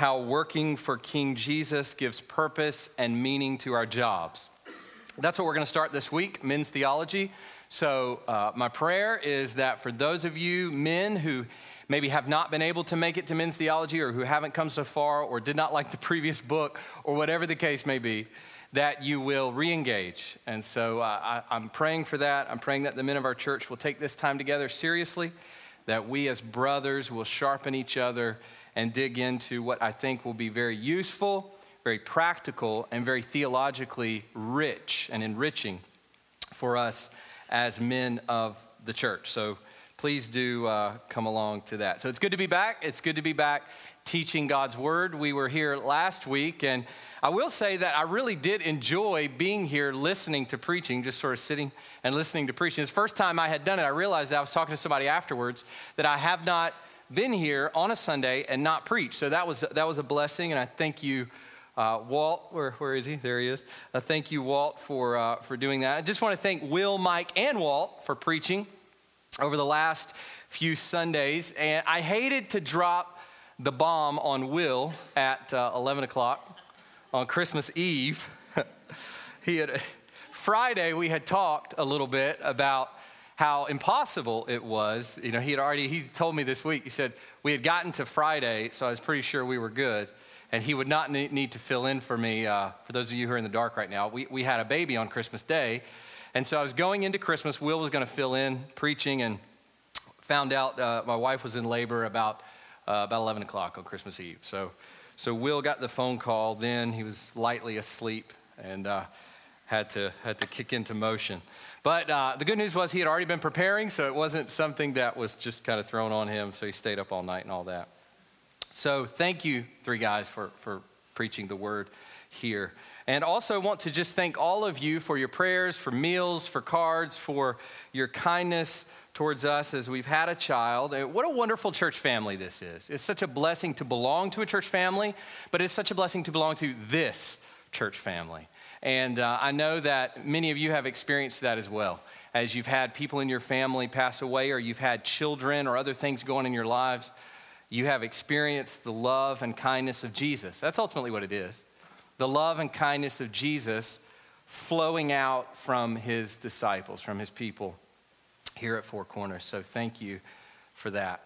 how working for King Jesus gives purpose and meaning to our jobs. That's what we're going to start this week, men's theology. So, uh, my prayer is that for those of you men who maybe have not been able to make it to men's theology or who haven't come so far or did not like the previous book or whatever the case may be, that you will re engage. And so uh, I, I'm praying for that. I'm praying that the men of our church will take this time together seriously, that we as brothers will sharpen each other and dig into what I think will be very useful, very practical, and very theologically rich and enriching for us as men of the church. So please do uh, come along to that. So it's good to be back. It's good to be back teaching God's word. We were here last week, and I will say that I really did enjoy being here listening to preaching, just sort of sitting and listening to preaching. It's the first time I had done it. I realized that I was talking to somebody afterwards that I have not been here on a Sunday and not preached. So that was, that was a blessing, and I thank you. Uh, Walt, where, where is he? There he is. Uh, thank you, Walt, for, uh, for doing that. I just want to thank Will, Mike, and Walt for preaching over the last few Sundays. And I hated to drop the bomb on Will at uh, 11 o'clock on Christmas Eve. he had, Friday, we had talked a little bit about how impossible it was. You know, he had already, he told me this week, he said, we had gotten to Friday, so I was pretty sure we were good. And he would not need to fill in for me. Uh, for those of you who are in the dark right now, we, we had a baby on Christmas Day. And so I was going into Christmas. Will was going to fill in preaching and found out uh, my wife was in labor about, uh, about 11 o'clock on Christmas Eve. So, so Will got the phone call then. He was lightly asleep and uh, had, to, had to kick into motion. But uh, the good news was he had already been preparing, so it wasn't something that was just kind of thrown on him. So he stayed up all night and all that. So thank you, three guys, for, for preaching the word here. And also want to just thank all of you for your prayers, for meals, for cards, for your kindness towards us as we've had a child. What a wonderful church family this is. It's such a blessing to belong to a church family, but it's such a blessing to belong to this church family. And uh, I know that many of you have experienced that as well. As you've had people in your family pass away, or you've had children or other things going in your lives, you have experienced the love and kindness of Jesus. That's ultimately what it is the love and kindness of Jesus flowing out from his disciples, from his people here at Four Corners. So thank you for that.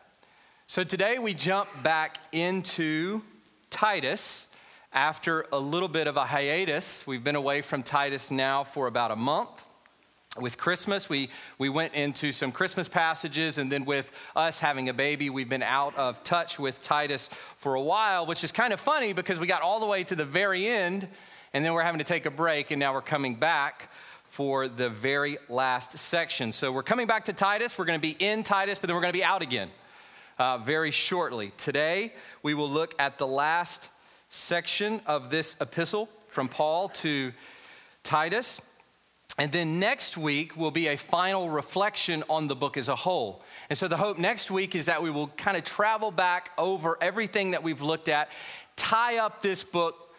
So today we jump back into Titus after a little bit of a hiatus. We've been away from Titus now for about a month. With Christmas, we, we went into some Christmas passages, and then with us having a baby, we've been out of touch with Titus for a while, which is kind of funny because we got all the way to the very end, and then we're having to take a break, and now we're coming back for the very last section. So we're coming back to Titus. We're going to be in Titus, but then we're going to be out again uh, very shortly. Today, we will look at the last section of this epistle from Paul to Titus. And then next week will be a final reflection on the book as a whole. And so the hope next week is that we will kind of travel back over everything that we've looked at, tie up this book,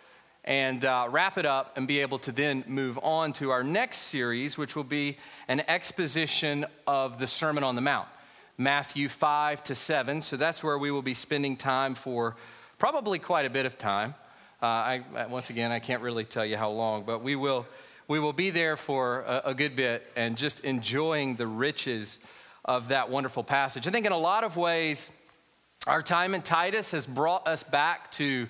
and uh, wrap it up, and be able to then move on to our next series, which will be an exposition of the Sermon on the Mount, Matthew 5 to 7. So that's where we will be spending time for probably quite a bit of time. Uh, I, once again, I can't really tell you how long, but we will, we will be there for a, a good bit and just enjoying the riches of that wonderful passage. I think in a lot of ways, our time in Titus has brought us back to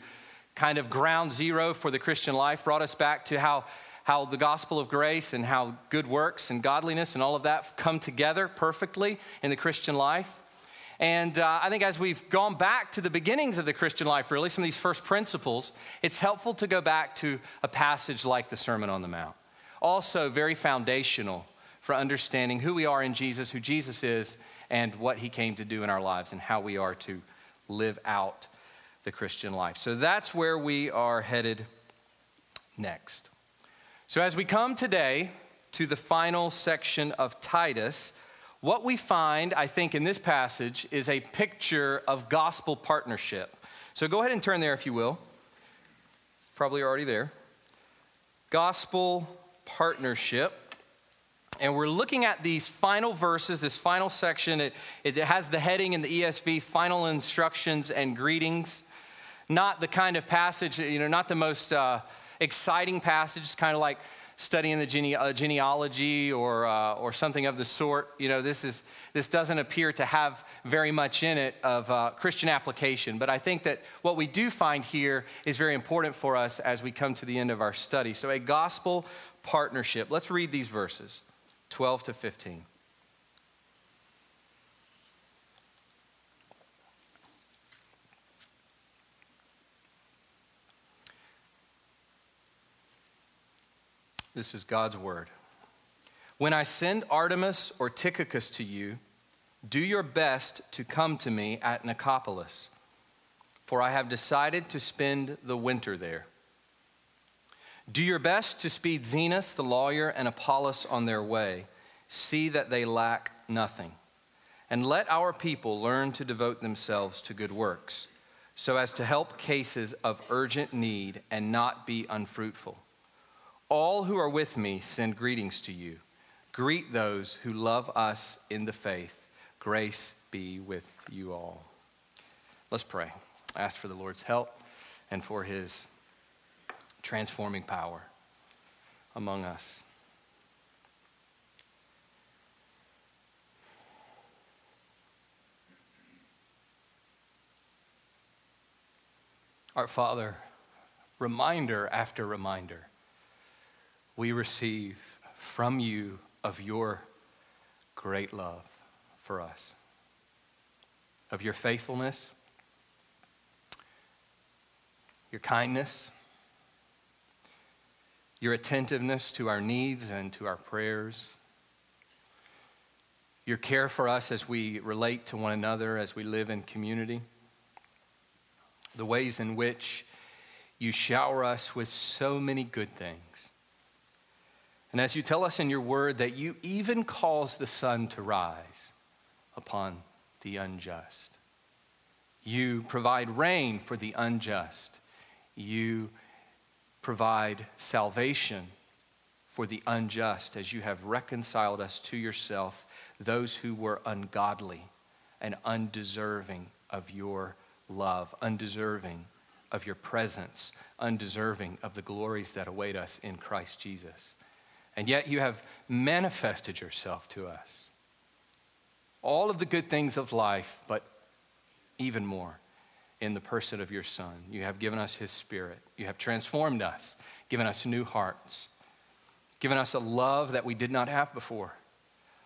kind of ground zero for the Christian life, brought us back to how, how the gospel of grace and how good works and godliness and all of that come together perfectly in the Christian life. And uh, I think as we've gone back to the beginnings of the Christian life, really, some of these first principles, it's helpful to go back to a passage like the Sermon on the Mount. Also, very foundational for understanding who we are in Jesus, who Jesus is, and what he came to do in our lives, and how we are to live out the Christian life. So that's where we are headed next. So, as we come today to the final section of Titus, what we find, I think, in this passage is a picture of gospel partnership. So go ahead and turn there if you will. Probably already there. Gospel partnership. And we're looking at these final verses, this final section. It, it has the heading in the ESV, final instructions and greetings. not the kind of passage, you know, not the most uh, exciting passage, it's kind of like studying the gene- uh, genealogy or, uh, or something of the sort. You know, this, is, this doesn't appear to have very much in it of uh, Christian application. But I think that what we do find here is very important for us as we come to the end of our study. So, a gospel partnership. Let's read these verses 12 to 15. This is God's word. When I send Artemas or Tychicus to you, do your best to come to me at Nicopolis, for I have decided to spend the winter there. Do your best to speed Zenas the lawyer and Apollos on their way. See that they lack nothing. And let our people learn to devote themselves to good works, so as to help cases of urgent need and not be unfruitful. All who are with me send greetings to you. Greet those who love us in the faith. Grace be with you all. Let's pray. Ask for the Lord's help and for his transforming power among us. Our Father, reminder after reminder we receive from you of your great love for us, of your faithfulness, your kindness, your attentiveness to our needs and to our prayers, your care for us as we relate to one another, as we live in community, the ways in which you shower us with so many good things and as you tell us in your word that you even cause the sun to rise upon the unjust, you provide rain for the unjust, you provide salvation for the unjust as you have reconciled us to yourself, those who were ungodly and undeserving of your love, undeserving of your presence, undeserving of the glories that await us in Christ Jesus and yet you have manifested yourself to us. All of the good things of life, but even more in the person of your Son. You have given us His Spirit. You have transformed us, given us new hearts, given us a love that we did not have before,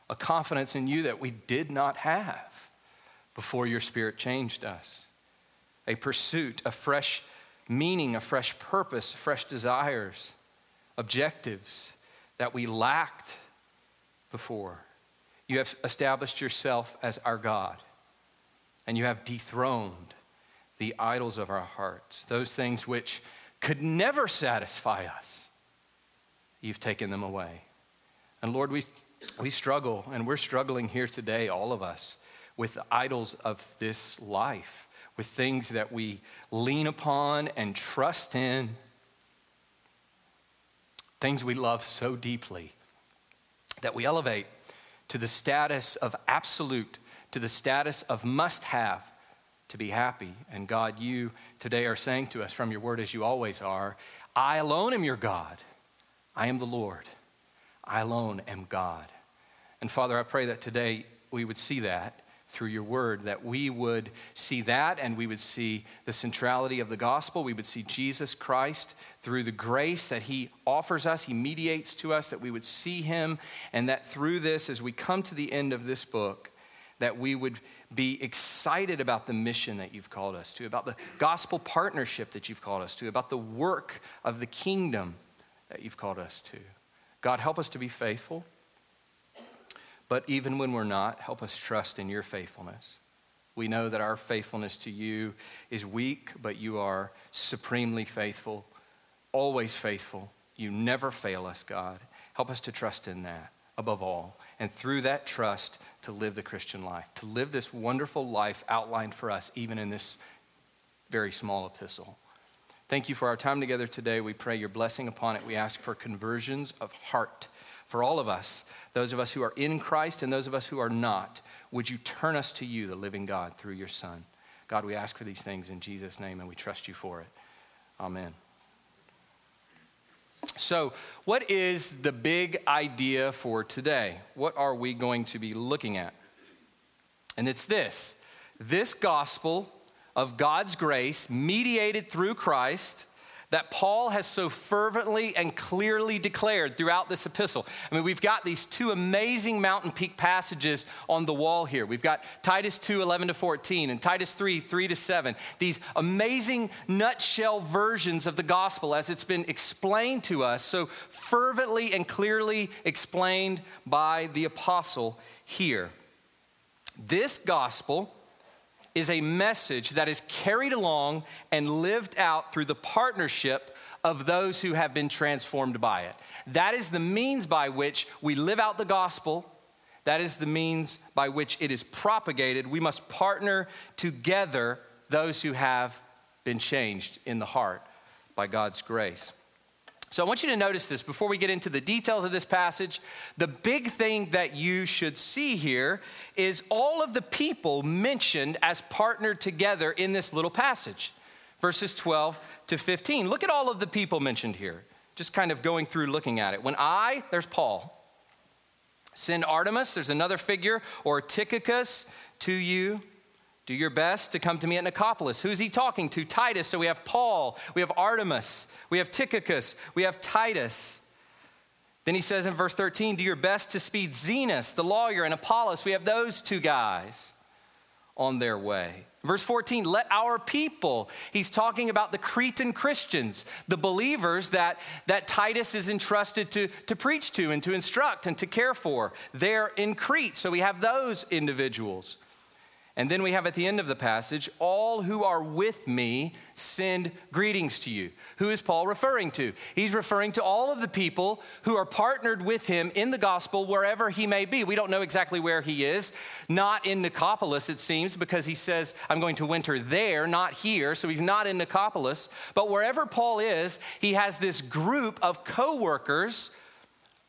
a confidence in you that we did not have before your Spirit changed us, a pursuit, a fresh meaning, a fresh purpose, fresh desires, objectives that we lacked before. You have established yourself as our God, and you have dethroned the idols of our hearts, those things which could never satisfy us. You've taken them away. And Lord, we, we struggle, and we're struggling here today, all of us, with the idols of this life, with things that we lean upon and trust in things we love so deeply that we elevate to the status of absolute, to the status of must have to be happy. And God, you today are saying to us from your word, as you always are, I alone am your God. I am the Lord. I alone am God. And Father, I pray that today we would see that through your word, that we would see that and we would see the centrality of the gospel. We would see Jesus Christ through the grace that he offers us, he mediates to us, that we would see him, and that through this, as we come to the end of this book, that we would be excited about the mission that you've called us to, about the gospel partnership that you've called us to, about the work of the kingdom that you've called us to. God, help us to be faithful. But even when we're not, help us trust in your faithfulness. We know that our faithfulness to you is weak, but you are supremely faithful, always faithful. You never fail us, God. Help us to trust in that above all. And through that trust, to live the Christian life, to live this wonderful life outlined for us, even in this very small epistle. Thank you for our time together today. We pray your blessing upon it. We ask for conversions of heart for all of us, those of us who are in Christ and those of us who are not, would you turn us to you, the living God, through your Son? God, we ask for these things in Jesus' name and we trust you for it. Amen. So, what is the big idea for today? What are we going to be looking at? And it's this this gospel of God's grace, mediated through Christ, that Paul has so fervently and clearly declared throughout this epistle. I mean, we've got these two amazing mountain peak passages on the wall here. We've got Titus 2 11 to 14 and Titus 3 3 to 7. These amazing nutshell versions of the gospel as it's been explained to us, so fervently and clearly explained by the apostle here. This gospel is a message that is carried along and lived out through the partnership of those who have been transformed by it. That is the means by which we live out the gospel. That is the means by which it is propagated. We must partner together those who have been changed in the heart by God's grace. So I want you to notice this before we get into the details of this passage. The big thing that you should see here is all of the people mentioned as partnered together in this little passage, verses 12 to 15. Look at all of the people mentioned here, just kind of going through looking at it. When I, there's Paul, send Artemas, there's another figure, or Tychicus to you do your best to come to me at Nicopolis. Who's he talking to? Titus. So we have Paul, we have Artemas, we have Tychicus, we have Titus. Then he says in verse 13, Do your best to speed Zenas, the lawyer, and Apollos. We have those two guys on their way. Verse 14, let our people, he's talking about the Cretan Christians, the believers that, that Titus is entrusted to, to preach to and to instruct and to care for. They're in Crete, so we have those individuals. And then we have at the end of the passage, all who are with me send greetings to you. Who is Paul referring to? He's referring to all of the people who are partnered with him in the gospel wherever he may be. We don't know exactly where he is. Not in Nicopolis, it seems, because he says, I'm going to winter there, not here. So he's not in Nicopolis. But wherever Paul is, he has this group of co workers,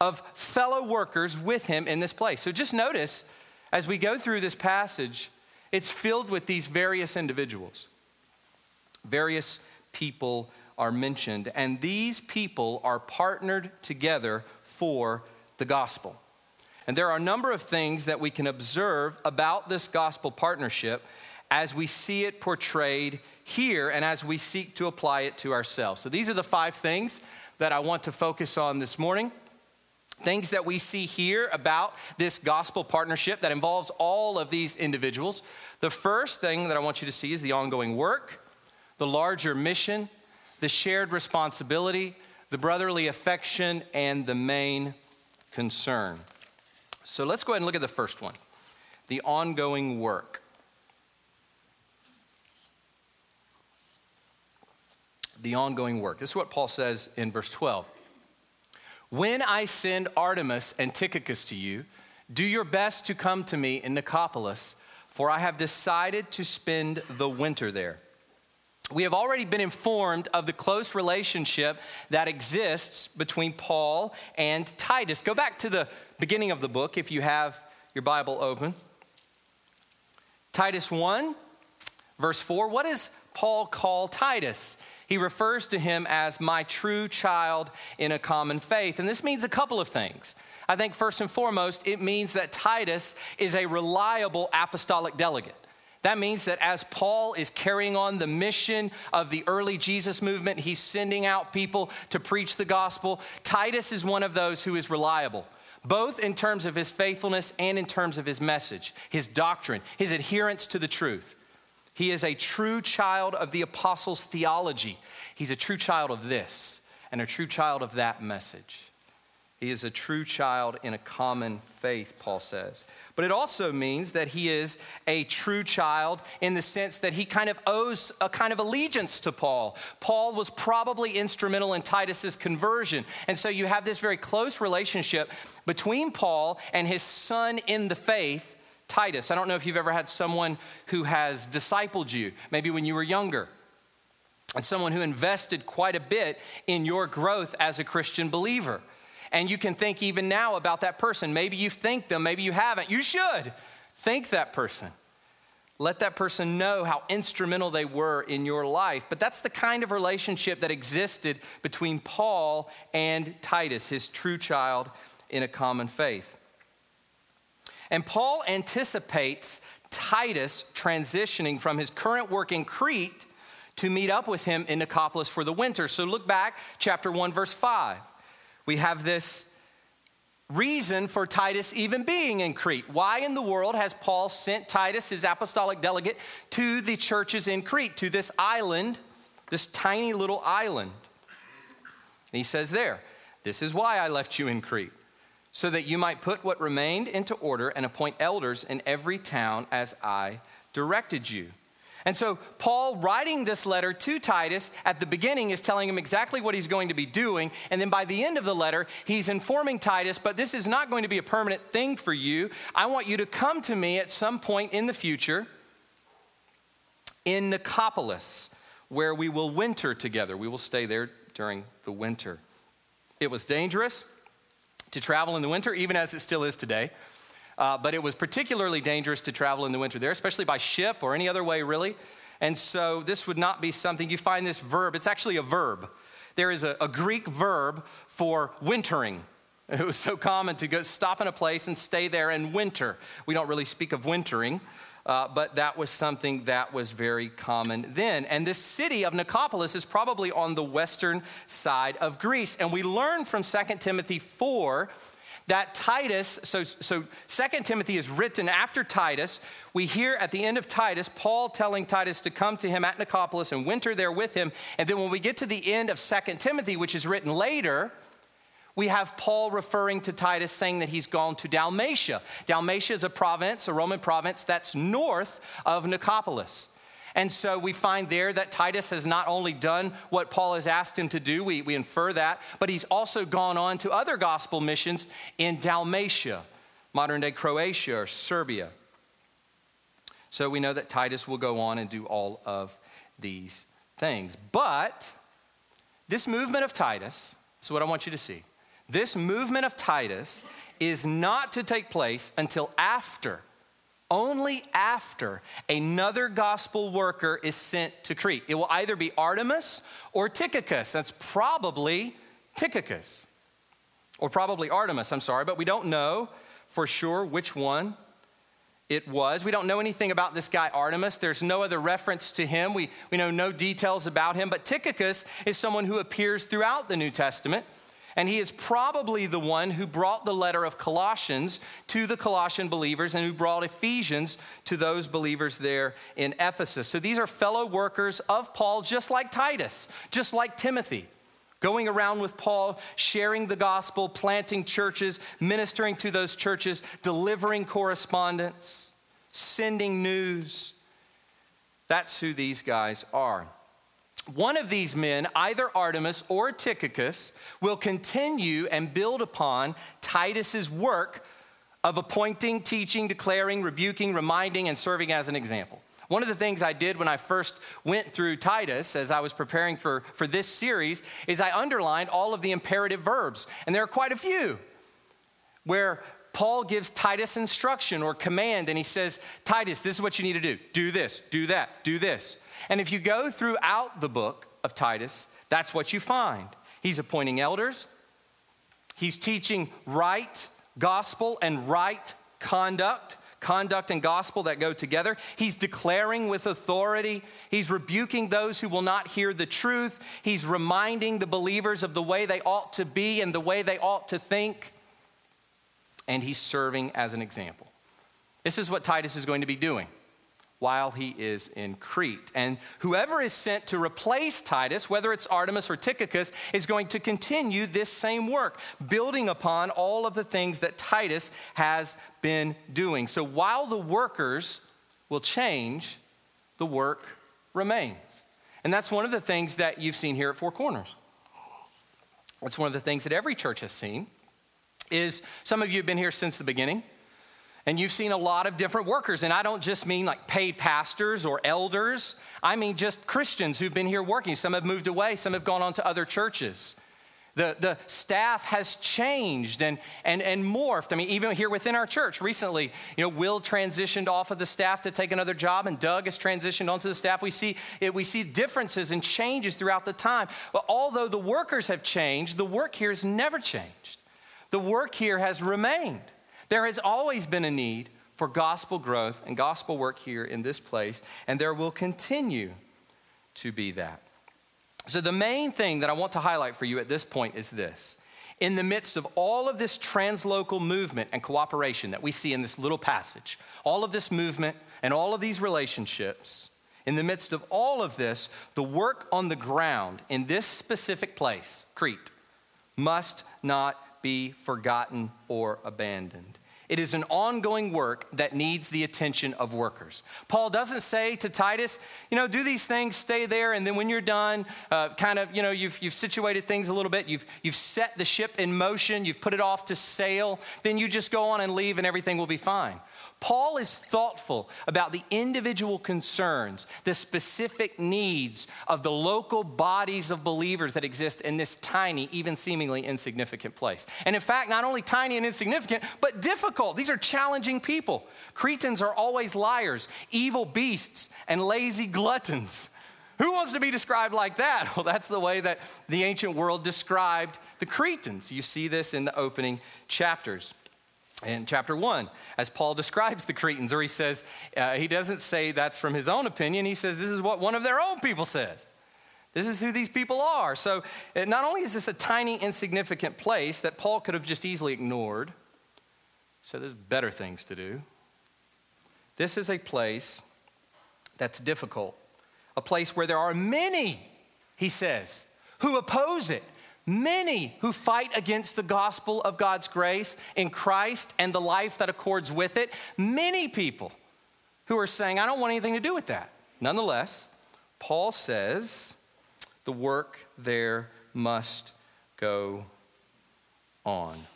of fellow workers with him in this place. So just notice as we go through this passage, it's filled with these various individuals. Various people are mentioned, and these people are partnered together for the gospel. And there are a number of things that we can observe about this gospel partnership as we see it portrayed here and as we seek to apply it to ourselves. So these are the five things that I want to focus on this morning. Things that we see here about this gospel partnership that involves all of these individuals. The first thing that I want you to see is the ongoing work, the larger mission, the shared responsibility, the brotherly affection, and the main concern. So let's go ahead and look at the first one the ongoing work. The ongoing work. This is what Paul says in verse 12. When I send Artemas and Tychicus to you, do your best to come to me in Nicopolis, for I have decided to spend the winter there. We have already been informed of the close relationship that exists between Paul and Titus. Go back to the beginning of the book if you have your Bible open. Titus 1, verse 4. What does Paul call Titus? He refers to him as my true child in a common faith. And this means a couple of things. I think first and foremost, it means that Titus is a reliable apostolic delegate. That means that as Paul is carrying on the mission of the early Jesus movement, he's sending out people to preach the gospel. Titus is one of those who is reliable, both in terms of his faithfulness and in terms of his message, his doctrine, his adherence to the truth. He is a true child of the apostles' theology. He's a true child of this and a true child of that message. He is a true child in a common faith, Paul says. But it also means that he is a true child in the sense that he kind of owes a kind of allegiance to Paul. Paul was probably instrumental in Titus's conversion. And so you have this very close relationship between Paul and his son in the faith Titus. I don't know if you've ever had someone who has discipled you, maybe when you were younger, and someone who invested quite a bit in your growth as a Christian believer. And you can think even now about that person. Maybe you think them, maybe you haven't. You should think that person. let that person know how instrumental they were in your life. But that's the kind of relationship that existed between Paul and Titus, his true child in a common faith. And Paul anticipates Titus transitioning from his current work in Crete to meet up with him in Nicopolis for the winter. So look back, chapter 1, verse 5. We have this reason for Titus even being in Crete. Why in the world has Paul sent Titus, his apostolic delegate, to the churches in Crete, to this island, this tiny little island? And he says there, This is why I left you in Crete, so that you might put what remained into order and appoint elders in every town as I directed you. And so, Paul, writing this letter to Titus at the beginning, is telling him exactly what he's going to be doing. And then by the end of the letter, he's informing Titus, but this is not going to be a permanent thing for you. I want you to come to me at some point in the future in Nicopolis, where we will winter together. We will stay there during the winter. It was dangerous to travel in the winter, even as it still is today. Uh, but it was particularly dangerous to travel in the winter there, especially by ship or any other way, really. And so this would not be something, you find this verb, it's actually a verb. There is a, a Greek verb for wintering. It was so common to go stop in a place and stay there and winter. We don't really speak of wintering, uh, but that was something that was very common then. And this city of Nicopolis is probably on the western side of Greece. And we learn from 2 Timothy 4 that Titus, so, so 2 Timothy is written after Titus. We hear at the end of Titus, Paul telling Titus to come to him at Nicopolis and winter there with him. And then when we get to the end of 2 Timothy, which is written later, we have Paul referring to Titus saying that he's gone to Dalmatia. Dalmatia is a province, a Roman province that's north of Nicopolis. And so we find there that Titus has not only done what Paul has asked him to do, we, we infer that, but he's also gone on to other gospel missions in Dalmatia, modern day Croatia or Serbia. So we know that Titus will go on and do all of these things. But this movement of Titus, is what I want you to see. This movement of Titus is not to take place until after only after another gospel worker is sent to Crete. It will either be Artemas or Tychicus. That's probably Tychicus, or probably Artemas, I'm sorry, but we don't know for sure which one it was. We don't know anything about this guy Artemas. There's no other reference to him. We, we know no details about him, but Tychicus is someone who appears throughout the New Testament. And he is probably the one who brought the letter of Colossians to the Colossian believers and who brought Ephesians to those believers there in Ephesus. So these are fellow workers of Paul, just like Titus, just like Timothy. Going around with Paul, sharing the gospel, planting churches, ministering to those churches, delivering correspondence, sending news. That's who these guys are. One of these men, either Artemas or Tychicus, will continue and build upon Titus's work of appointing, teaching, declaring, rebuking, reminding, and serving as an example. One of the things I did when I first went through Titus as I was preparing for, for this series is I underlined all of the imperative verbs, and there are quite a few where Paul gives Titus instruction or command, and he says, Titus, this is what you need to do. Do this, do that, do this. And if you go throughout the book of Titus, that's what you find. He's appointing elders, he's teaching right gospel and right conduct. Conduct and gospel that go together. He's declaring with authority. He's rebuking those who will not hear the truth. He's reminding the believers of the way they ought to be and the way they ought to think. And he's serving as an example. This is what Titus is going to be doing while he is in Crete. And whoever is sent to replace Titus, whether it's Artemas or Tychicus, is going to continue this same work, building upon all of the things that Titus has been doing. So while the workers will change, the work remains. And that's one of the things that you've seen here at Four Corners. That's one of the things that every church has seen is some of you have been here since the beginning. And you've seen a lot of different workers. And I don't just mean like paid pastors or elders, I mean just Christians who've been here working. Some have moved away, some have gone on to other churches. The, the staff has changed and, and, and morphed. I mean, even here within our church recently, you know, Will transitioned off of the staff to take another job, and Doug has transitioned onto the staff. We see, it, we see differences and changes throughout the time. But although the workers have changed, the work here has never changed. The work here has remained. There has always been a need for gospel growth and gospel work here in this place, and there will continue to be that. So, the main thing that I want to highlight for you at this point is this. In the midst of all of this translocal movement and cooperation that we see in this little passage, all of this movement and all of these relationships, in the midst of all of this, the work on the ground in this specific place, Crete, must not be forgotten or abandoned. It is an ongoing work that needs the attention of workers. Paul doesn't say to Titus, you know, do these things, stay there, and then when you're done, uh, kind of, you know, you've, you've situated things a little bit, you've, you've set the ship in motion, you've put it off to sail, then you just go on and leave and everything will be fine. Paul is thoughtful about the individual concerns, the specific needs of the local bodies of believers that exist in this tiny, even seemingly insignificant place. And in fact, not only tiny and insignificant, but difficult. These are challenging people. Cretans are always liars, evil beasts, and lazy gluttons. Who wants to be described like that? Well, that's the way that the ancient world described the Cretans. You see this in the opening chapters in chapter 1 as paul describes the cretans or he says uh, he doesn't say that's from his own opinion. He says this is what one of their own people says. This is who these people are. So not only is this a tiny insignificant place that paul could have just easily ignored so there's better things to do. This is a place that's difficult a place where there are many he says who oppose it many who fight against the gospel of God's grace in Christ and the life that accords with it. Many people who are saying, I don't want anything to do with that. Nonetheless, Paul says the work there must go on.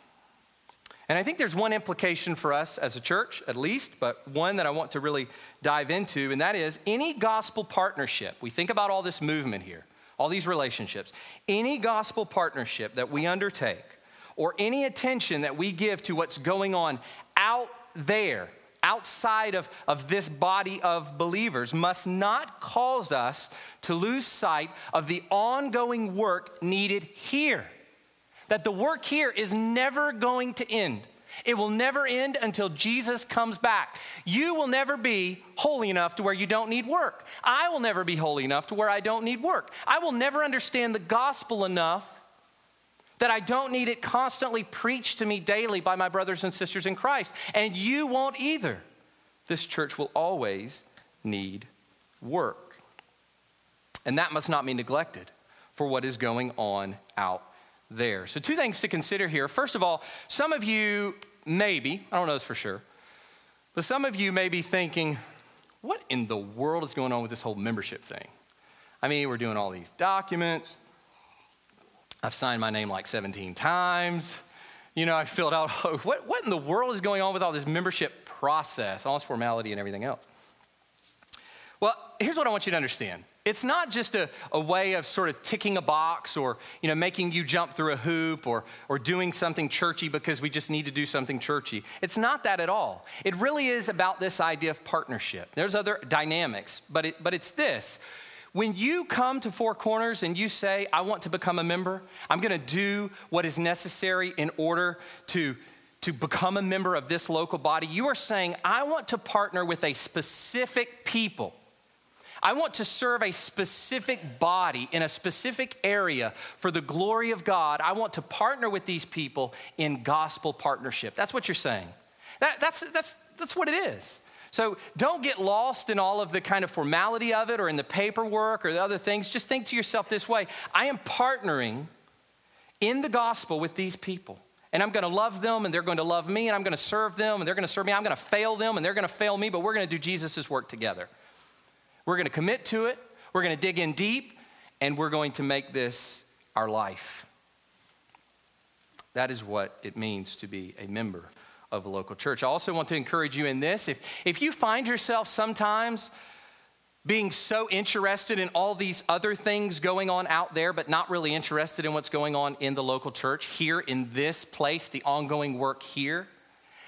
And I think there's one implication for us as a church, at least, but one that I want to really dive into, and that is any gospel partnership. We think about all this movement here all these relationships, any gospel partnership that we undertake, or any attention that we give to what's going on out there, outside of, of this body of believers, must not cause us to lose sight of the ongoing work needed here. That the work here is never going to end. It will never end until Jesus comes back. You will never be holy enough to where you don't need work. I will never be holy enough to where I don't need work. I will never understand the gospel enough that I don't need it constantly preached to me daily by my brothers and sisters in Christ. And you won't either. This church will always need work. And that must not be neglected for what is going on out there. So, two things to consider here. First of all, some of you, maybe, I don't know this for sure, but some of you may be thinking, what in the world is going on with this whole membership thing? I mean, we're doing all these documents. I've signed my name like 17 times. You know, I filled out, what, what in the world is going on with all this membership process, all this formality and everything else? Well, here's what I want you to understand. It's not just a, a way of sort of ticking a box or you know making you jump through a hoop or, or doing something churchy because we just need to do something churchy. It's not that at all. It really is about this idea of partnership. There's other dynamics but, it, but it's this. When you come to Four Corners and you say, I want to become a member, I'm gonna do what is necessary in order to, to become a member of this local body, you are saying, I want to partner with a specific people I want to serve a specific body in a specific area for the glory of God. I want to partner with these people in gospel partnership. That's what you're saying. That, that's, that's, that's what it is. So don't get lost in all of the kind of formality of it or in the paperwork or the other things. Just think to yourself this way I am partnering in the gospel with these people. And I'm going to love them and they're going to love me and I'm going to serve them and they're going to serve me. I'm going to fail them and they're going to fail me, but we're going to do Jesus' work together. We're going to commit to it, we're going to dig in deep, and we're going to make this our life. That is what it means to be a member of a local church. I also want to encourage you in this if, if you find yourself sometimes being so interested in all these other things going on out there, but not really interested in what's going on in the local church here in this place, the ongoing work here.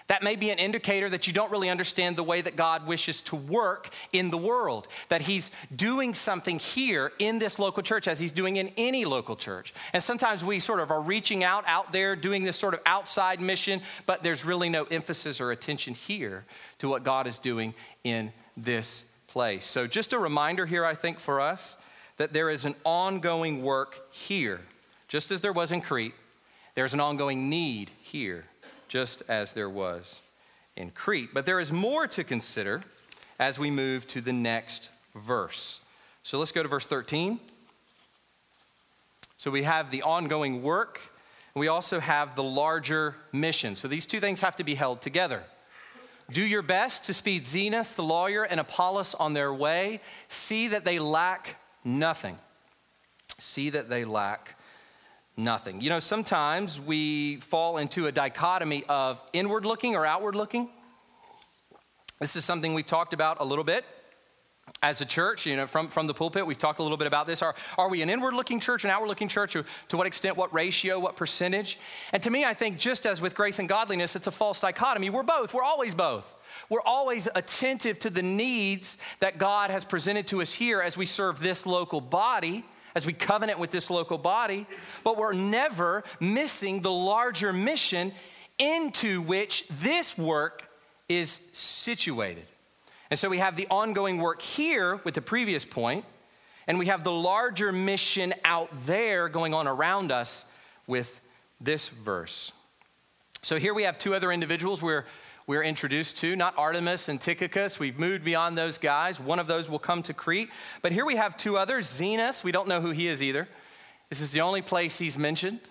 That may be an indicator that you don't really understand the way that God wishes to work in the world, that He's doing something here in this local church as He's doing in any local church. And sometimes we sort of are reaching out out there, doing this sort of outside mission, but there's really no emphasis or attention here to what God is doing in this place. So, just a reminder here, I think, for us that there is an ongoing work here, just as there was in Crete, there's an ongoing need here just as there was in Crete. But there is more to consider as we move to the next verse. So let's go to verse 13. So we have the ongoing work, and we also have the larger mission. So these two things have to be held together. Do your best to speed Zenas, the lawyer, and Apollos on their way. See that they lack nothing. See that they lack nothing. You know, sometimes we fall into a dichotomy of inward looking or outward looking. This is something we've talked about a little bit as a church, you know, from, from the pulpit, we've talked a little bit about this. Are, are we an inward looking church, an outward looking church? To, to what extent, what ratio, what percentage? And to me, I think just as with grace and godliness, it's a false dichotomy. We're both, we're always both. We're always attentive to the needs that God has presented to us here as we serve this local body as we covenant with this local body, but we're never missing the larger mission into which this work is situated. And so we have the ongoing work here with the previous point, and we have the larger mission out there going on around us with this verse. So here we have two other individuals we're we're introduced to, not Artemas and Tychicus. We've moved beyond those guys. One of those will come to Crete. But here we have two others Zenas, we don't know who he is either. This is the only place he's mentioned.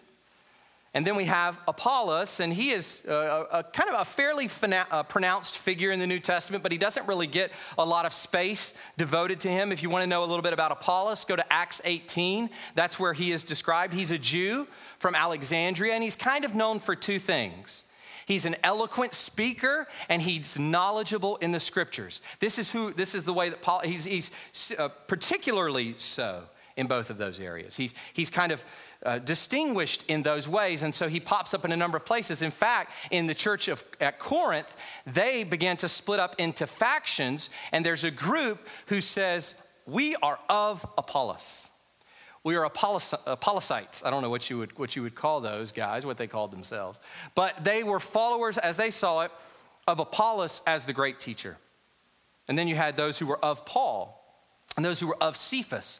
And then we have Apollos, and he is a, a kind of a fairly fina- uh, pronounced figure in the New Testament, but he doesn't really get a lot of space devoted to him. If you want to know a little bit about Apollos, go to Acts 18. That's where he is described. He's a Jew from Alexandria, and he's kind of known for two things. He's an eloquent speaker and he's knowledgeable in the scriptures. This is who this is the way that Paul he's, he's uh, particularly so in both of those areas. He's, he's kind of uh, distinguished in those ways, and so he pops up in a number of places. In fact, in the church of at Corinth, they began to split up into factions, and there's a group who says, We are of Apollos. We are Apollosites. I don't know what you, would, what you would call those guys, what they called themselves. But they were followers, as they saw it, of Apollos as the great teacher. And then you had those who were of Paul, and those who were of Cephas,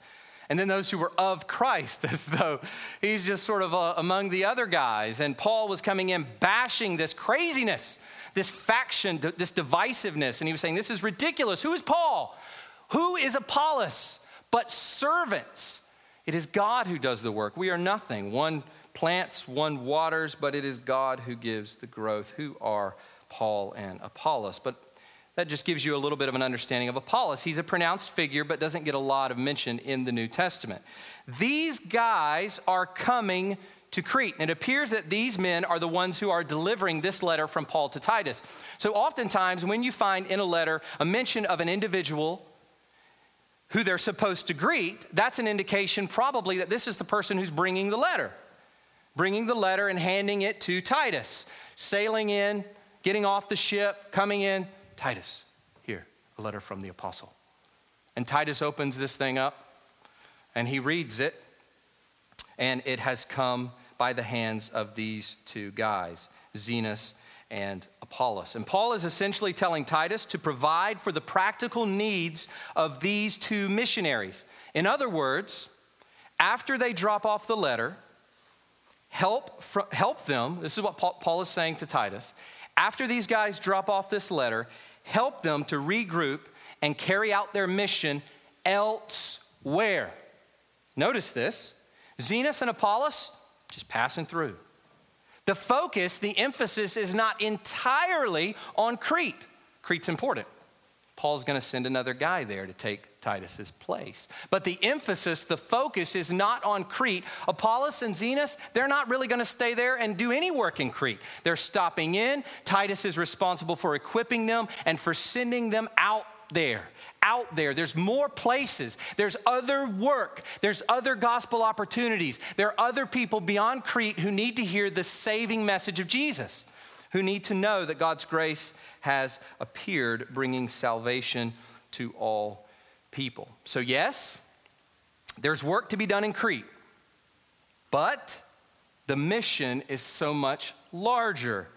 and then those who were of Christ, as though he's just sort of uh, among the other guys. And Paul was coming in bashing this craziness, this faction, this divisiveness. And he was saying, This is ridiculous. Who is Paul? Who is Apollos? But servants it is God who does the work. We are nothing. One plants, one waters, but it is God who gives the growth. Who are Paul and Apollos? But that just gives you a little bit of an understanding of Apollos. He's a pronounced figure, but doesn't get a lot of mention in the New Testament. These guys are coming to Crete. And it appears that these men are the ones who are delivering this letter from Paul to Titus. So, oftentimes, when you find in a letter a mention of an individual who they're supposed to greet, that's an indication probably that this is the person who's bringing the letter. Bringing the letter and handing it to Titus. Sailing in, getting off the ship, coming in. Titus, here, a letter from the apostle. And Titus opens this thing up and he reads it, and it has come by the hands of these two guys, Zenas and Apollos. And Paul is essentially telling Titus to provide for the practical needs of these two missionaries. In other words, after they drop off the letter, help, help them. This is what Paul is saying to Titus. After these guys drop off this letter, help them to regroup and carry out their mission elsewhere. Notice this Zenas and Apollos just passing through. The focus, the emphasis is not entirely on Crete. Crete's important. Paul's going to send another guy there to take Titus's place. But the emphasis, the focus is not on Crete. Apollos and Zenas, they're not really going to stay there and do any work in Crete. They're stopping in. Titus is responsible for equipping them and for sending them out there, out there. There's more places. There's other work. There's other gospel opportunities. There are other people beyond Crete who need to hear the saving message of Jesus, who need to know that God's grace has appeared, bringing salvation to all people. So, yes, there's work to be done in Crete, but the mission is so much larger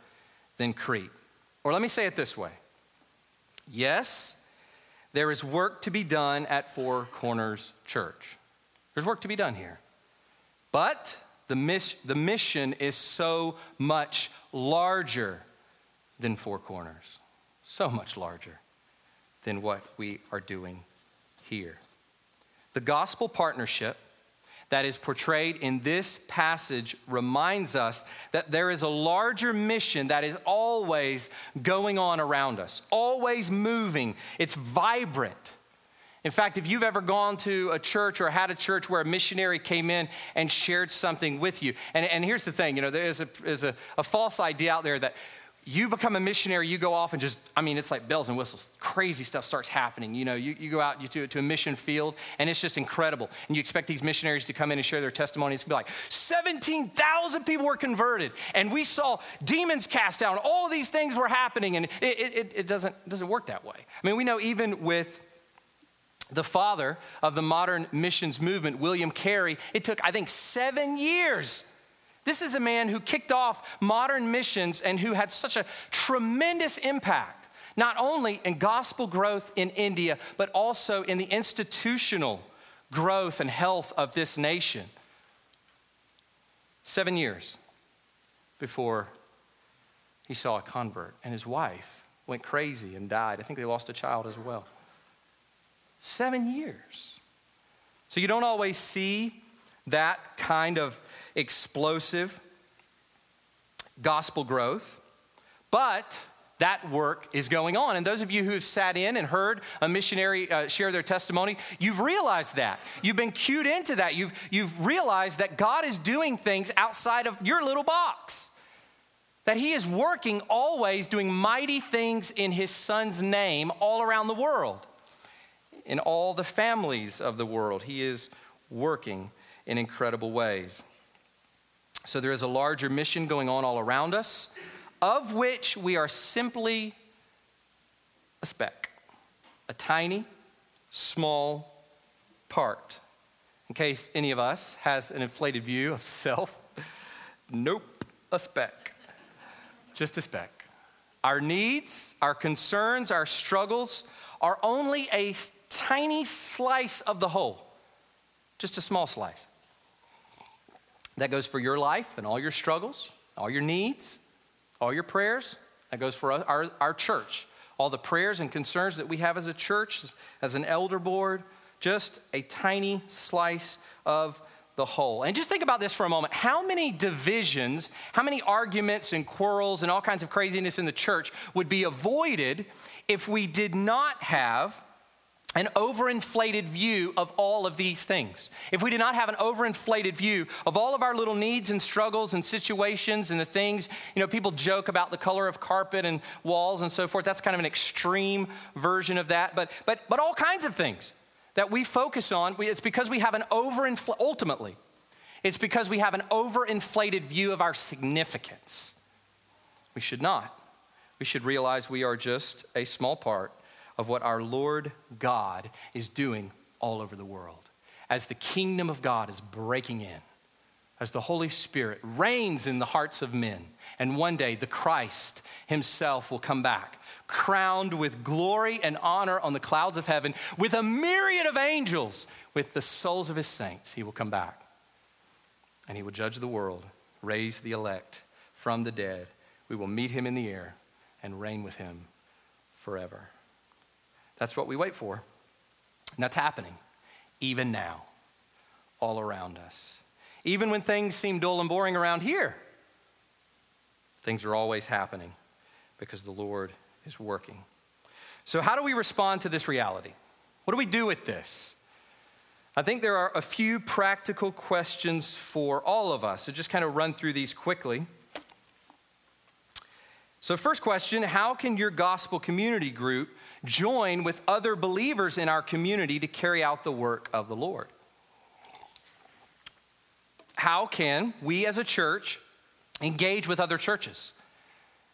than Crete. Or let me say it this way Yes, there is work to be done at Four Corners Church. There's work to be done here. But the, miss, the mission is so much larger than Four Corners, so much larger than what we are doing here. The gospel partnership that is portrayed in this passage reminds us that there is a larger mission that is always going on around us, always moving. It's vibrant. In fact, if you've ever gone to a church or had a church where a missionary came in and shared something with you, and, and here's the thing you know, there's, a, a, a false idea out there that you become a missionary, you go off and just, I mean, it's like bells and whistles. Crazy stuff starts happening. You know, you, you go out you to, to a mission field and it's just incredible. And you expect these missionaries to come in and share their testimony. It's gonna be like 17,000 people were converted and we saw demons cast down. All these things were happening and it, it, it doesn't, doesn't work that way. I mean, we know even with the father of the modern missions movement, William Carey, it took, I think, seven years this is a man who kicked off modern missions and who had such a tremendous impact, not only in gospel growth in India, but also in the institutional growth and health of this nation. Seven years before he saw a convert, and his wife went crazy and died. I think they lost a child as well. Seven years. So you don't always see that kind of explosive gospel growth, but that work is going on. And those of you who have sat in and heard a missionary uh, share their testimony, you've realized that. You've been cued into that. You've, you've realized that God is doing things outside of your little box. That He is working always, doing mighty things in His Son's name all around the world. In all the families of the world, He is working in incredible ways. So there is a larger mission going on all around us, of which we are simply a speck, a tiny, small part. In case any of us has an inflated view of self, nope, a speck, just a speck. Our needs, our concerns, our struggles are only a tiny slice of the whole, just a small slice. That goes for your life and all your struggles, all your needs, all your prayers. That goes for our, our church. All the prayers and concerns that we have as a church, as an elder board, just a tiny slice of the whole. And just think about this for a moment. How many divisions, how many arguments and quarrels and all kinds of craziness in the church would be avoided if we did not have an overinflated view of all of these things. If we did not have an overinflated view of all of our little needs and struggles and situations and the things, you know, people joke about the color of carpet and walls and so forth. That's kind of an extreme version of that, but but but all kinds of things that we focus on, it's because we have an overinflated ultimately. It's because we have an overinflated view of our significance. We should not. We should realize we are just a small part of what our Lord God is doing all over the world. As the kingdom of God is breaking in, as the Holy Spirit reigns in the hearts of men, and one day the Christ himself will come back, crowned with glory and honor on the clouds of heaven, with a myriad of angels, with the souls of his saints, he will come back. And he will judge the world, raise the elect from the dead. We will meet him in the air and reign with him forever. That's what we wait for. And that's happening even now, all around us. Even when things seem dull and boring around here, things are always happening because the Lord is working. So, how do we respond to this reality? What do we do with this? I think there are a few practical questions for all of us. So, just kind of run through these quickly. So, first question How can your gospel community group join with other believers in our community to carry out the work of the Lord? How can we as a church engage with other churches?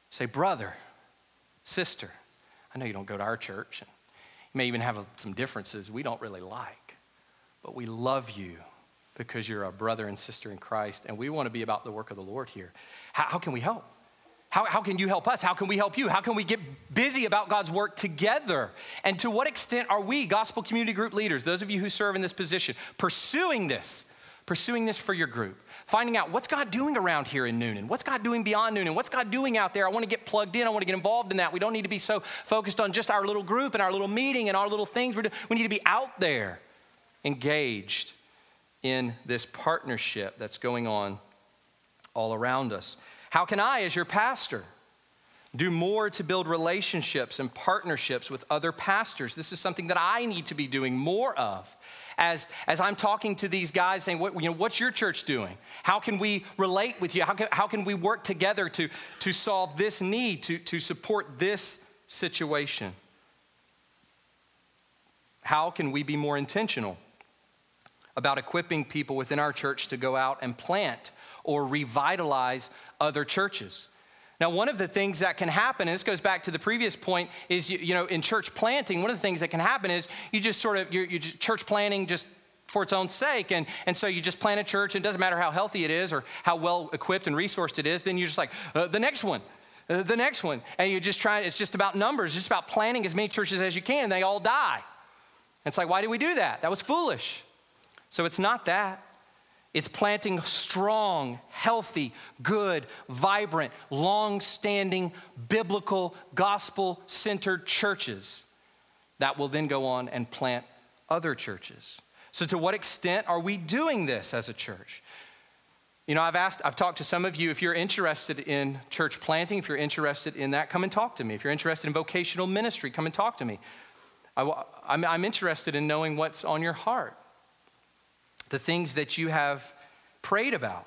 Say, brother, sister, I know you don't go to our church, and you may even have some differences we don't really like, but we love you because you're a brother and sister in Christ, and we want to be about the work of the Lord here. How, how can we help? How, how can you help us? How can we help you? How can we get busy about God's work together? And to what extent are we, gospel community group leaders, those of you who serve in this position, pursuing this, pursuing this for your group? Finding out what's God doing around here in Newnan, What's God doing beyond Newnan, What's God doing out there? I want to get plugged in. I want to get involved in that. We don't need to be so focused on just our little group and our little meeting and our little things. We need to be out there, engaged in this partnership that's going on all around us. How can I, as your pastor, do more to build relationships and partnerships with other pastors? This is something that I need to be doing more of. As, as I'm talking to these guys saying, what, you know, what's your church doing? How can we relate with you? How can, how can we work together to, to solve this need, to, to support this situation? How can we be more intentional about equipping people within our church to go out and plant or revitalize other churches. Now, one of the things that can happen, and this goes back to the previous point, is you, you know, in church planting, one of the things that can happen is you just sort of, just church planting just for its own sake. And, and so you just plant a church, and it doesn't matter how healthy it is or how well equipped and resourced it is, then you're just like, uh, the next one, uh, the next one. And you just try, it's just about numbers, just about planting as many churches as you can, and they all die. It's like, why did we do that? That was foolish. So it's not that. It's planting strong, healthy, good, vibrant, long standing, biblical, gospel centered churches that will then go on and plant other churches. So, to what extent are we doing this as a church? You know, I've asked, I've talked to some of you, if you're interested in church planting, if you're interested in that, come and talk to me. If you're interested in vocational ministry, come and talk to me. I, am interested in knowing what's on your heart the things that you have prayed about.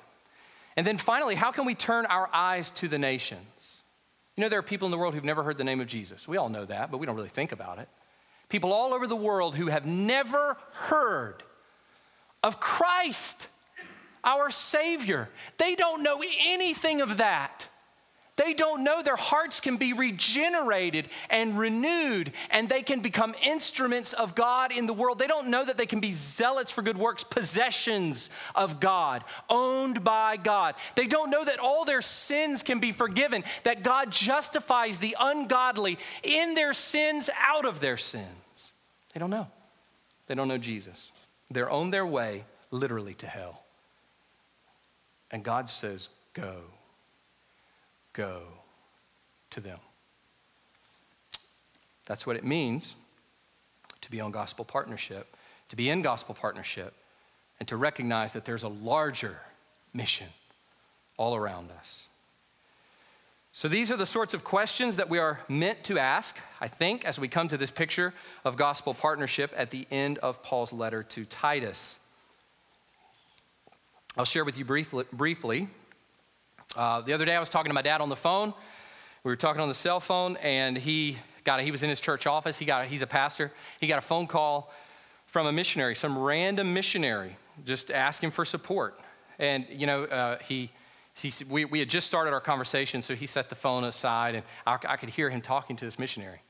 And then finally, how can we turn our eyes to the nations? You know, there are people in the world who've never heard the name of Jesus. We all know that, but we don't really think about it. People all over the world who have never heard of Christ, our Savior. They don't know anything of that. They don't know their hearts can be regenerated and renewed and they can become instruments of God in the world. They don't know that they can be zealots for good works, possessions of God, owned by God. They don't know that all their sins can be forgiven, that God justifies the ungodly in their sins out of their sins. They don't know. They don't know Jesus. They're on their way literally to hell. And God says, Go go to them. That's what it means to be on gospel partnership, to be in gospel partnership, and to recognize that there's a larger mission all around us. So, these are the sorts of questions that we are meant to ask, I think, as we come to this picture of gospel partnership at the end of Paul's letter to Titus. I'll share with you briefly, briefly uh, the other day, I was talking to my dad on the phone. We were talking on the cell phone, and he got a, he was in his church office. He got a, he's a pastor. He got a phone call from a missionary, some random missionary, just asking for support. And you know, uh, he, he we, we had just started our conversation, so he set the phone aside, and I, I could hear him talking to this missionary.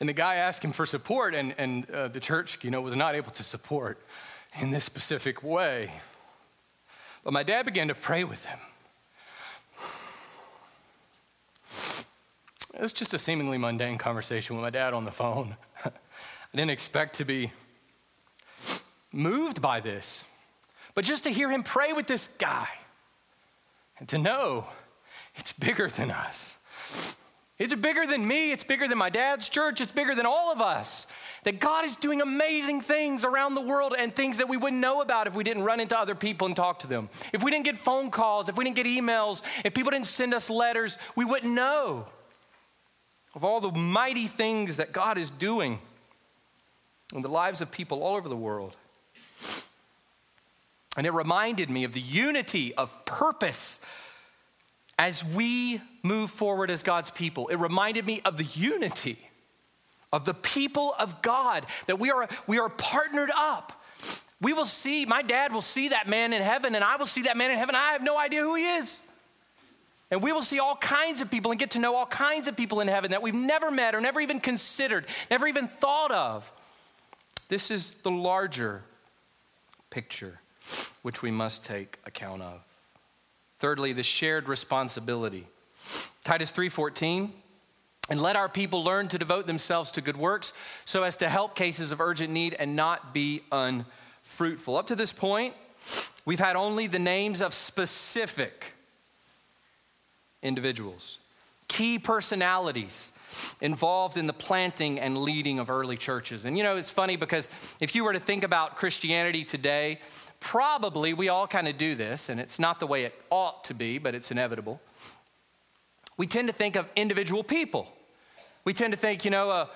And the guy asked him for support, and, and uh, the church, you know, was not able to support in this specific way. But my dad began to pray with him. It was just a seemingly mundane conversation with my dad on the phone. I didn't expect to be moved by this, but just to hear him pray with this guy and to know it's bigger than us. It's bigger than me, it's bigger than my dad's church, it's bigger than all of us. That God is doing amazing things around the world and things that we wouldn't know about if we didn't run into other people and talk to them. If we didn't get phone calls, if we didn't get emails, if people didn't send us letters, we wouldn't know of all the mighty things that God is doing in the lives of people all over the world. And it reminded me of the unity of purpose as we move forward as God's people. It reminded me of the unity of the people of God, that we are, we are partnered up. We will see, my dad will see that man in heaven, and I will see that man in heaven. I have no idea who he is. And we will see all kinds of people and get to know all kinds of people in heaven that we've never met or never even considered, never even thought of. This is the larger picture which we must take account of. Thirdly, the shared responsibility. Titus 3:14 and let our people learn to devote themselves to good works so as to help cases of urgent need and not be unfruitful. Up to this point, we've had only the names of specific individuals, key personalities involved in the planting and leading of early churches. And you know, it's funny because if you were to think about Christianity today, probably we all kind of do this, and it's not the way it ought to be, but it's inevitable. We tend to think of individual people we tend to think, you know, uh,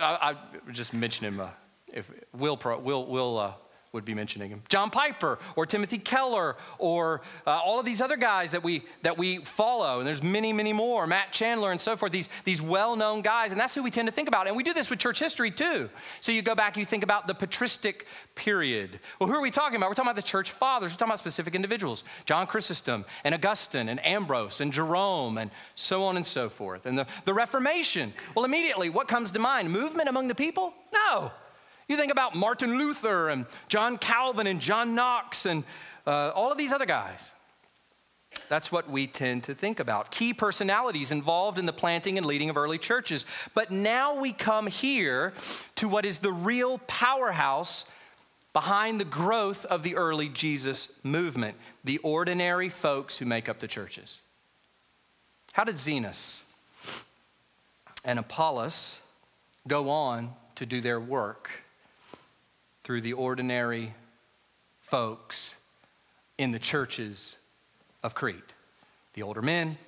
I, I just mention him. Uh, if Will, Will, Will uh, would be mentioning him. John Piper or Timothy Keller or uh, all of these other guys that we that we follow, and there's many, many more. Matt Chandler and so forth. These these well-known guys, and that's who we tend to think about. And we do this with church history too. So you go back, you think about the patristic period. Well, who are we talking about? We're talking about the church fathers. We're talking about specific individuals: John Chrysostom and Augustine and Ambrose and Jerome and so on and so forth. And the, the Reformation. Well, immediately, what comes to mind? Movement among the people? No. You think about Martin Luther and John Calvin and John Knox and uh, all of these other guys. That's what we tend to think about. Key personalities involved in the planting and leading of early churches. But now we come here to what is the real powerhouse behind the growth of the early Jesus movement the ordinary folks who make up the churches. How did Zenas and Apollos go on to do their work? Through the ordinary folks in the churches of Crete the older men,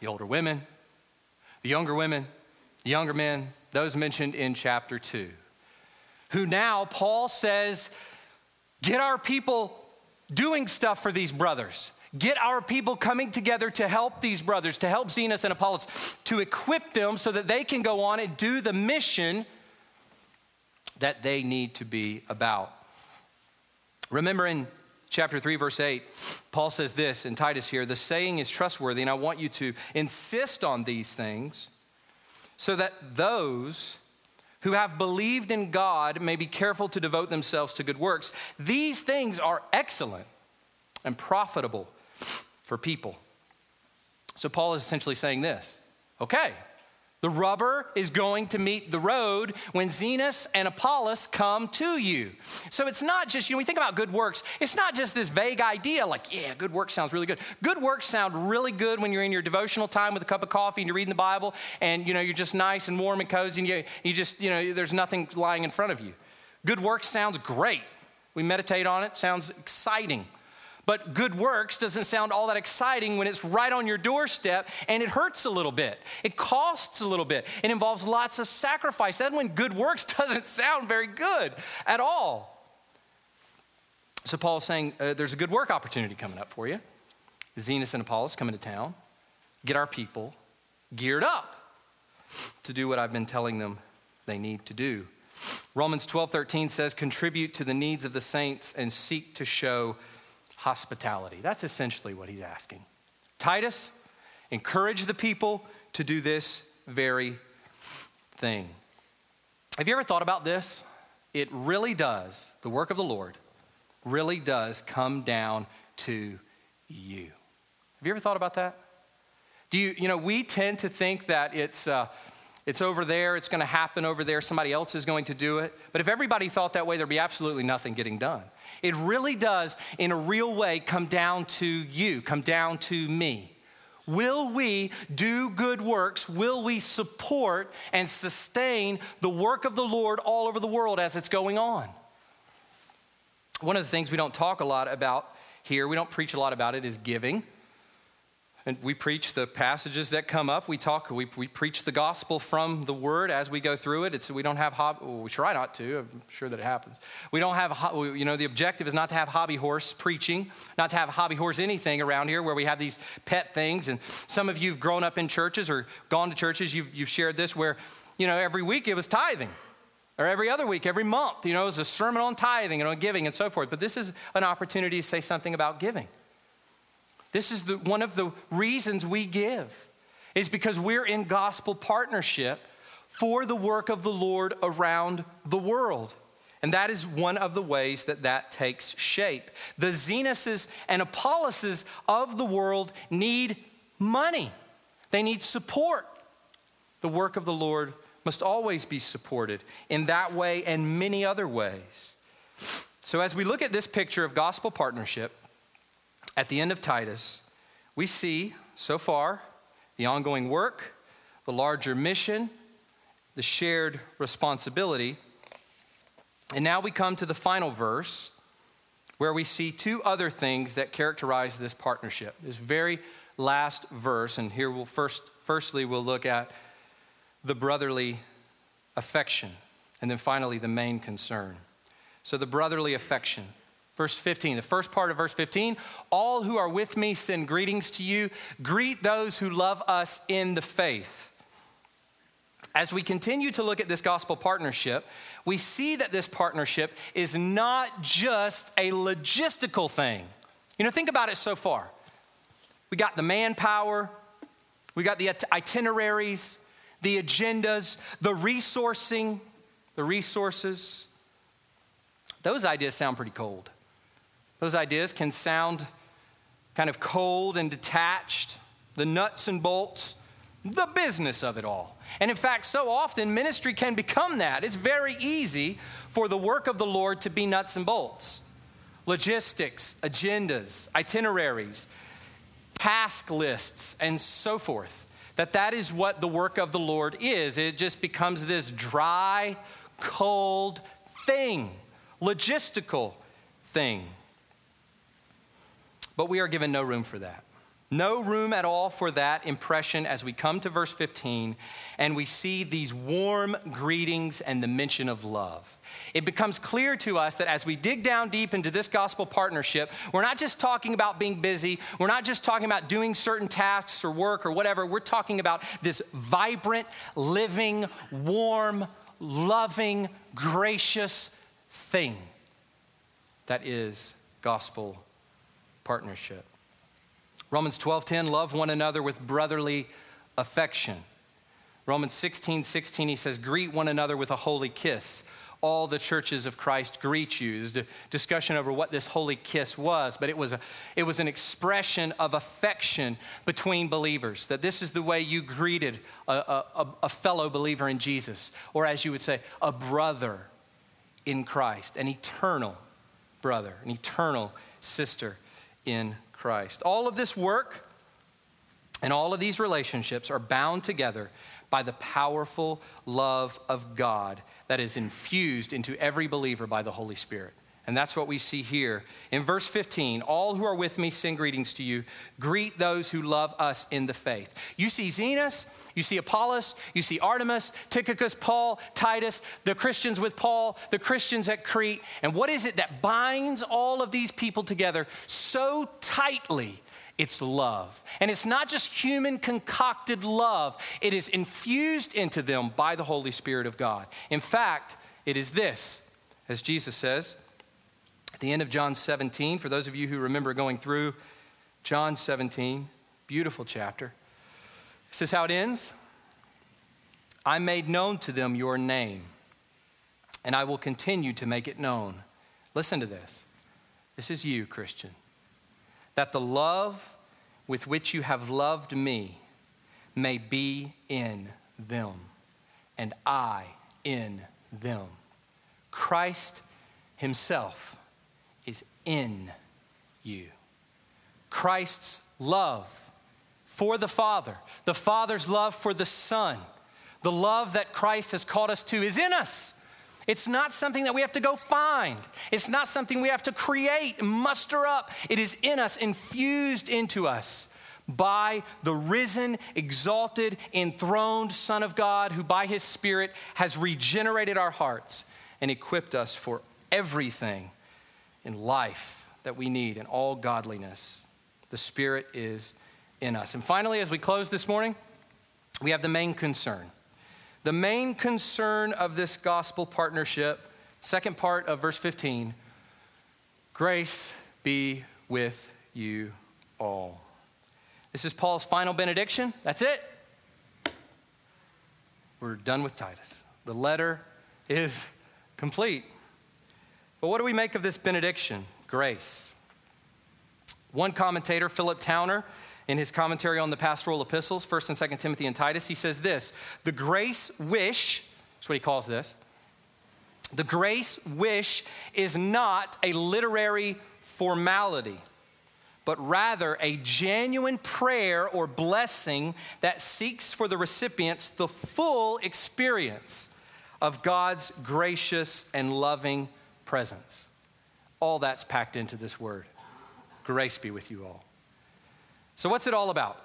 the older women, the younger women, the younger men, those mentioned in chapter 2, who now Paul says, get our people doing stuff for these brothers. Get our people coming together to help these brothers, to help Zenas and Apollos, to equip them so that they can go on and do the mission that they need to be about. Remember in chapter 3, verse 8, Paul says this in Titus here the saying is trustworthy, and I want you to insist on these things so that those who have believed in God may be careful to devote themselves to good works. These things are excellent and profitable for people. So, Paul is essentially saying this okay, the rubber is going to meet the road when Zenas and Apollos come to you. So it's not just, you know, we think about good works, it's not just this vague idea like, yeah, good work sounds really good. Good works sound really good when you're in your devotional time with a cup of coffee and you're reading the Bible and, you know, you're just nice and warm and cozy and you, you just, you know, there's nothing lying in front of you. Good works sounds great. We meditate on it, sounds exciting. But good works doesn't sound all that exciting when it's right on your doorstep and it hurts a little bit. It costs a little bit. It involves lots of sacrifice. Then when good works doesn't sound very good at all. So Paul's saying uh, there's a good work opportunity coming up for you. Zenas and Apollos coming to town. Get our people geared up to do what I've been telling them they need to do. Romans 12, 13 says, contribute to the needs of the saints and seek to show hospitality. That's essentially what he's asking. Titus, encourage the people to do this very thing. Have you ever thought about this? It really does, the work of the Lord really does come down to you. Have you ever thought about that? Do you, you know, we tend to think that it's, uh, it's over there, it's going to happen over there, somebody else is going to do it. But if everybody thought that way, there'd be absolutely nothing getting done. It really does, in a real way, come down to you, come down to me. Will we do good works? Will we support and sustain the work of the Lord all over the world as it's going on? One of the things we don't talk a lot about here, we don't preach a lot about it, is giving. And we preach the passages that come up. We talk, we, we preach the gospel from the word as we go through it. It's, we don't have, hob, well, we try not to. I'm sure that it happens. We don't have, you know, the objective is not to have hobby horse preaching, not to have hobby horse anything around here where we have these pet things. And some of you have grown up in churches or gone to churches, you've, you've shared this where, you know, every week it was tithing or every other week, every month, you know, it was a sermon on tithing and on giving and so forth. But this is an opportunity to say something about giving. This is the, one of the reasons we give, is because we're in gospel partnership for the work of the Lord around the world. And that is one of the ways that that takes shape. The Zenuses and Apolloses of the world need money, they need support. The work of the Lord must always be supported in that way and many other ways. So, as we look at this picture of gospel partnership, at the end of Titus, we see so far the ongoing work, the larger mission, the shared responsibility. And now we come to the final verse where we see two other things that characterize this partnership. This very last verse, and here we'll first, firstly, we'll look at the brotherly affection, and then finally, the main concern. So, the brotherly affection. Verse 15, the first part of verse 15 all who are with me send greetings to you. Greet those who love us in the faith. As we continue to look at this gospel partnership, we see that this partnership is not just a logistical thing. You know, think about it so far. We got the manpower, we got the itineraries, the agendas, the resourcing, the resources. Those ideas sound pretty cold. Those ideas can sound kind of cold and detached, the nuts and bolts, the business of it all. And in fact, so often ministry can become that. It's very easy for the work of the Lord to be nuts and bolts logistics, agendas, itineraries, task lists, and so forth. That that is what the work of the Lord is. It just becomes this dry, cold thing, logistical thing. But we are given no room for that. No room at all for that impression as we come to verse 15 and we see these warm greetings and the mention of love. It becomes clear to us that as we dig down deep into this gospel partnership, we're not just talking about being busy, we're not just talking about doing certain tasks or work or whatever, we're talking about this vibrant, living, warm, loving, gracious thing that is gospel partnership. Romans 12:10 love one another with brotherly affection. Romans 16, 16, he says, greet one another with a holy kiss. All the churches of Christ greet you. There's a discussion over what this holy kiss was, but it was, a, it was an expression of affection between believers. That this is the way you greeted a, a, a fellow believer in Jesus, or as you would say, a brother in Christ, an eternal brother, an eternal sister in Christ. All of this work and all of these relationships are bound together by the powerful love of God that is infused into every believer by the Holy Spirit. And that's what we see here. In verse 15, all who are with me send greetings to you. Greet those who love us in the faith. You see Zenas, you see Apollos, you see Artemas, Tychicus, Paul, Titus, the Christians with Paul, the Christians at Crete. And what is it that binds all of these people together so tightly? It's love. And it's not just human concocted love, it is infused into them by the Holy Spirit of God. In fact, it is this, as Jesus says, at the end of John 17, for those of you who remember going through John 17, beautiful chapter. This is how it ends I made known to them your name, and I will continue to make it known. Listen to this. This is you, Christian. That the love with which you have loved me may be in them, and I in them. Christ Himself in you. Christ's love for the Father, the Father's love for the Son, the love that Christ has called us to is in us. It's not something that we have to go find. It's not something we have to create, muster up. It is in us, infused into us by the risen, exalted, enthroned Son of God, who by his Spirit has regenerated our hearts and equipped us for everything in life that we need and all godliness. The Spirit is in us. And finally, as we close this morning, we have the main concern. The main concern of this gospel partnership, second part of verse 15 grace be with you all. This is Paul's final benediction. That's it. We're done with Titus. The letter is complete. But what do we make of this benediction? Grace. One commentator, Philip Towner, in his commentary on the pastoral epistles, 1st and 2nd Timothy and Titus, he says this The grace wish, that's what he calls this, the grace wish is not a literary formality but rather a genuine prayer or blessing that seeks for the recipients the full experience of God's gracious and loving presence. All that's packed into this word. Grace be with you all. So, what's it all about?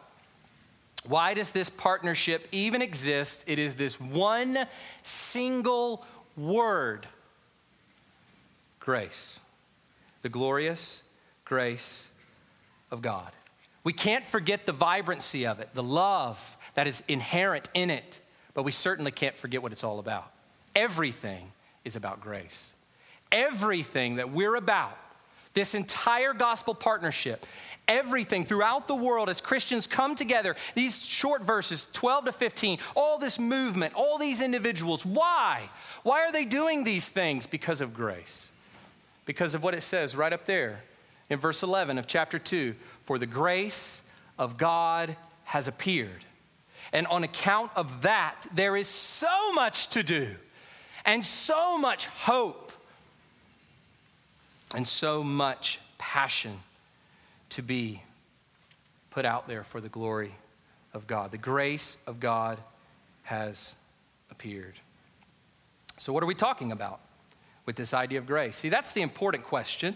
Why does this partnership even exist? It is this one single word grace. The glorious grace of God. We can't forget the vibrancy of it, the love that is inherent in it, but we certainly can't forget what it's all about. Everything is about grace. Everything that we're about, this entire gospel partnership, everything throughout the world as Christians come together, these short verses, 12 to 15, all this movement, all these individuals, why? Why are they doing these things? Because of grace. Because of what it says right up there in verse 11 of chapter 2 For the grace of God has appeared. And on account of that, there is so much to do and so much hope and so much passion to be put out there for the glory of God. The grace of God has appeared. So, what are we talking about with this idea of grace? See, that's the important question.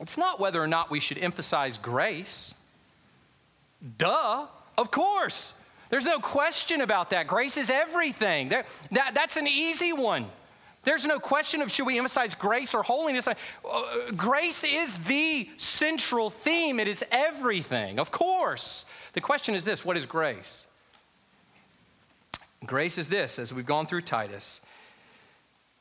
It's not whether or not we should emphasize grace. Duh, of course. There's no question about that. Grace is everything. That, that, that's an easy one. There's no question of should we emphasize grace or holiness. Uh, grace is the central theme, it is everything, of course. The question is this what is grace? Grace is this, as we've gone through Titus.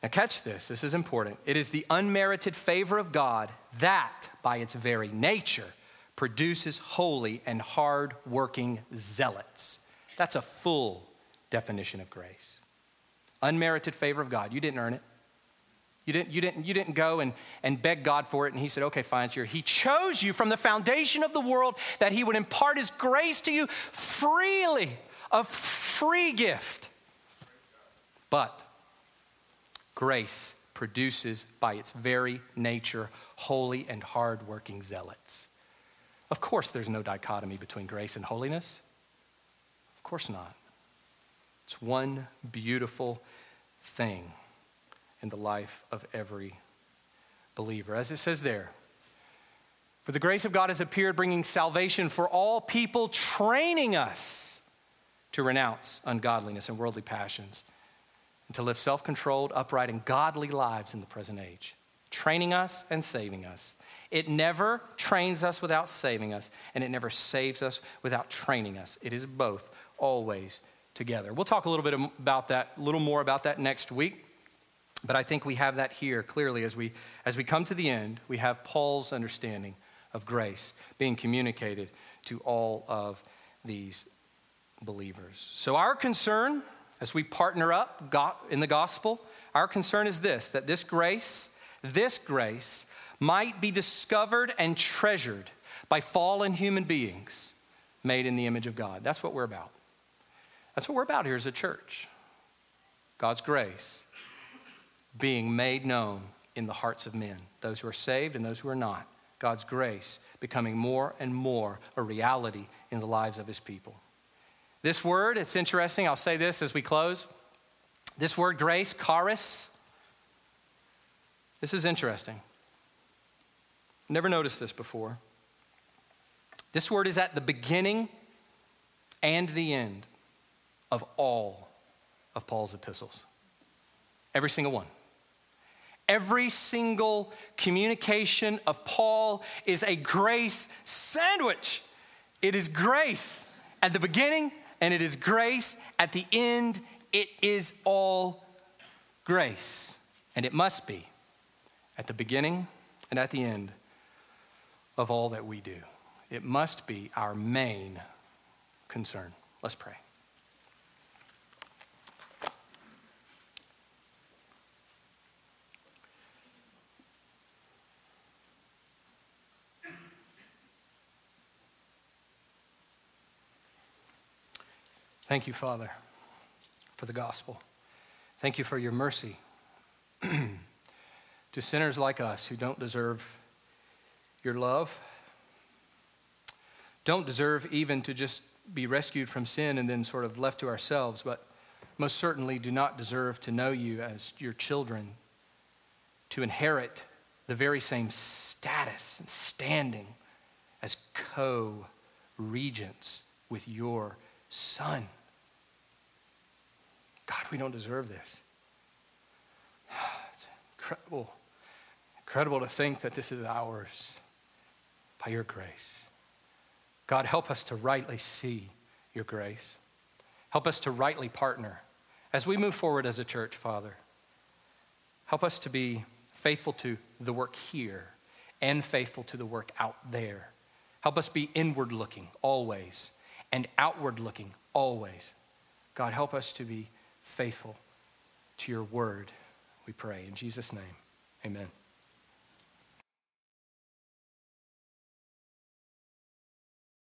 Now, catch this, this is important. It is the unmerited favor of God that, by its very nature, produces holy and hard working zealots. That's a full definition of grace. Unmerited favor of God. You didn't earn it. You didn't, you didn't, you didn't go and, and beg God for it, and He said, okay, fine, it's. He chose you from the foundation of the world that He would impart His grace to you freely, a free gift. But grace produces by its very nature holy and hard-working zealots. Of course, there's no dichotomy between grace and holiness. Of course not. It's one beautiful thing in the life of every believer. As it says there, for the grace of God has appeared, bringing salvation for all people, training us to renounce ungodliness and worldly passions and to live self controlled, upright, and godly lives in the present age, training us and saving us. It never trains us without saving us, and it never saves us without training us. It is both always together. We'll talk a little bit about that, a little more about that next week. But I think we have that here clearly as we as we come to the end, we have Paul's understanding of grace being communicated to all of these believers. So our concern as we partner up in the gospel, our concern is this that this grace, this grace, might be discovered and treasured by fallen human beings made in the image of God. That's what we're about. That's what we're about here as a church. God's grace being made known in the hearts of men, those who are saved and those who are not, God's grace becoming more and more a reality in the lives of his people. This word, it's interesting. I'll say this as we close. This word grace, charis, this is interesting. Never noticed this before. This word is at the beginning and the end of all of Paul's epistles. Every single one. Every single communication of Paul is a grace sandwich. It is grace at the beginning and it is grace at the end. It is all grace. And it must be at the beginning and at the end of all that we do. It must be our main concern. Let's pray. Thank you, Father, for the gospel. Thank you for your mercy to sinners like us who don't deserve your love, don't deserve even to just be rescued from sin and then sort of left to ourselves, but most certainly do not deserve to know you as your children, to inherit the very same status and standing as co regents with your Son. God, we don't deserve this. It's incredible, incredible to think that this is ours by your grace. God, help us to rightly see your grace. Help us to rightly partner as we move forward as a church, Father. Help us to be faithful to the work here and faithful to the work out there. Help us be inward looking always and outward looking always. God, help us to be faithful to your word, we pray. In Jesus' name, amen.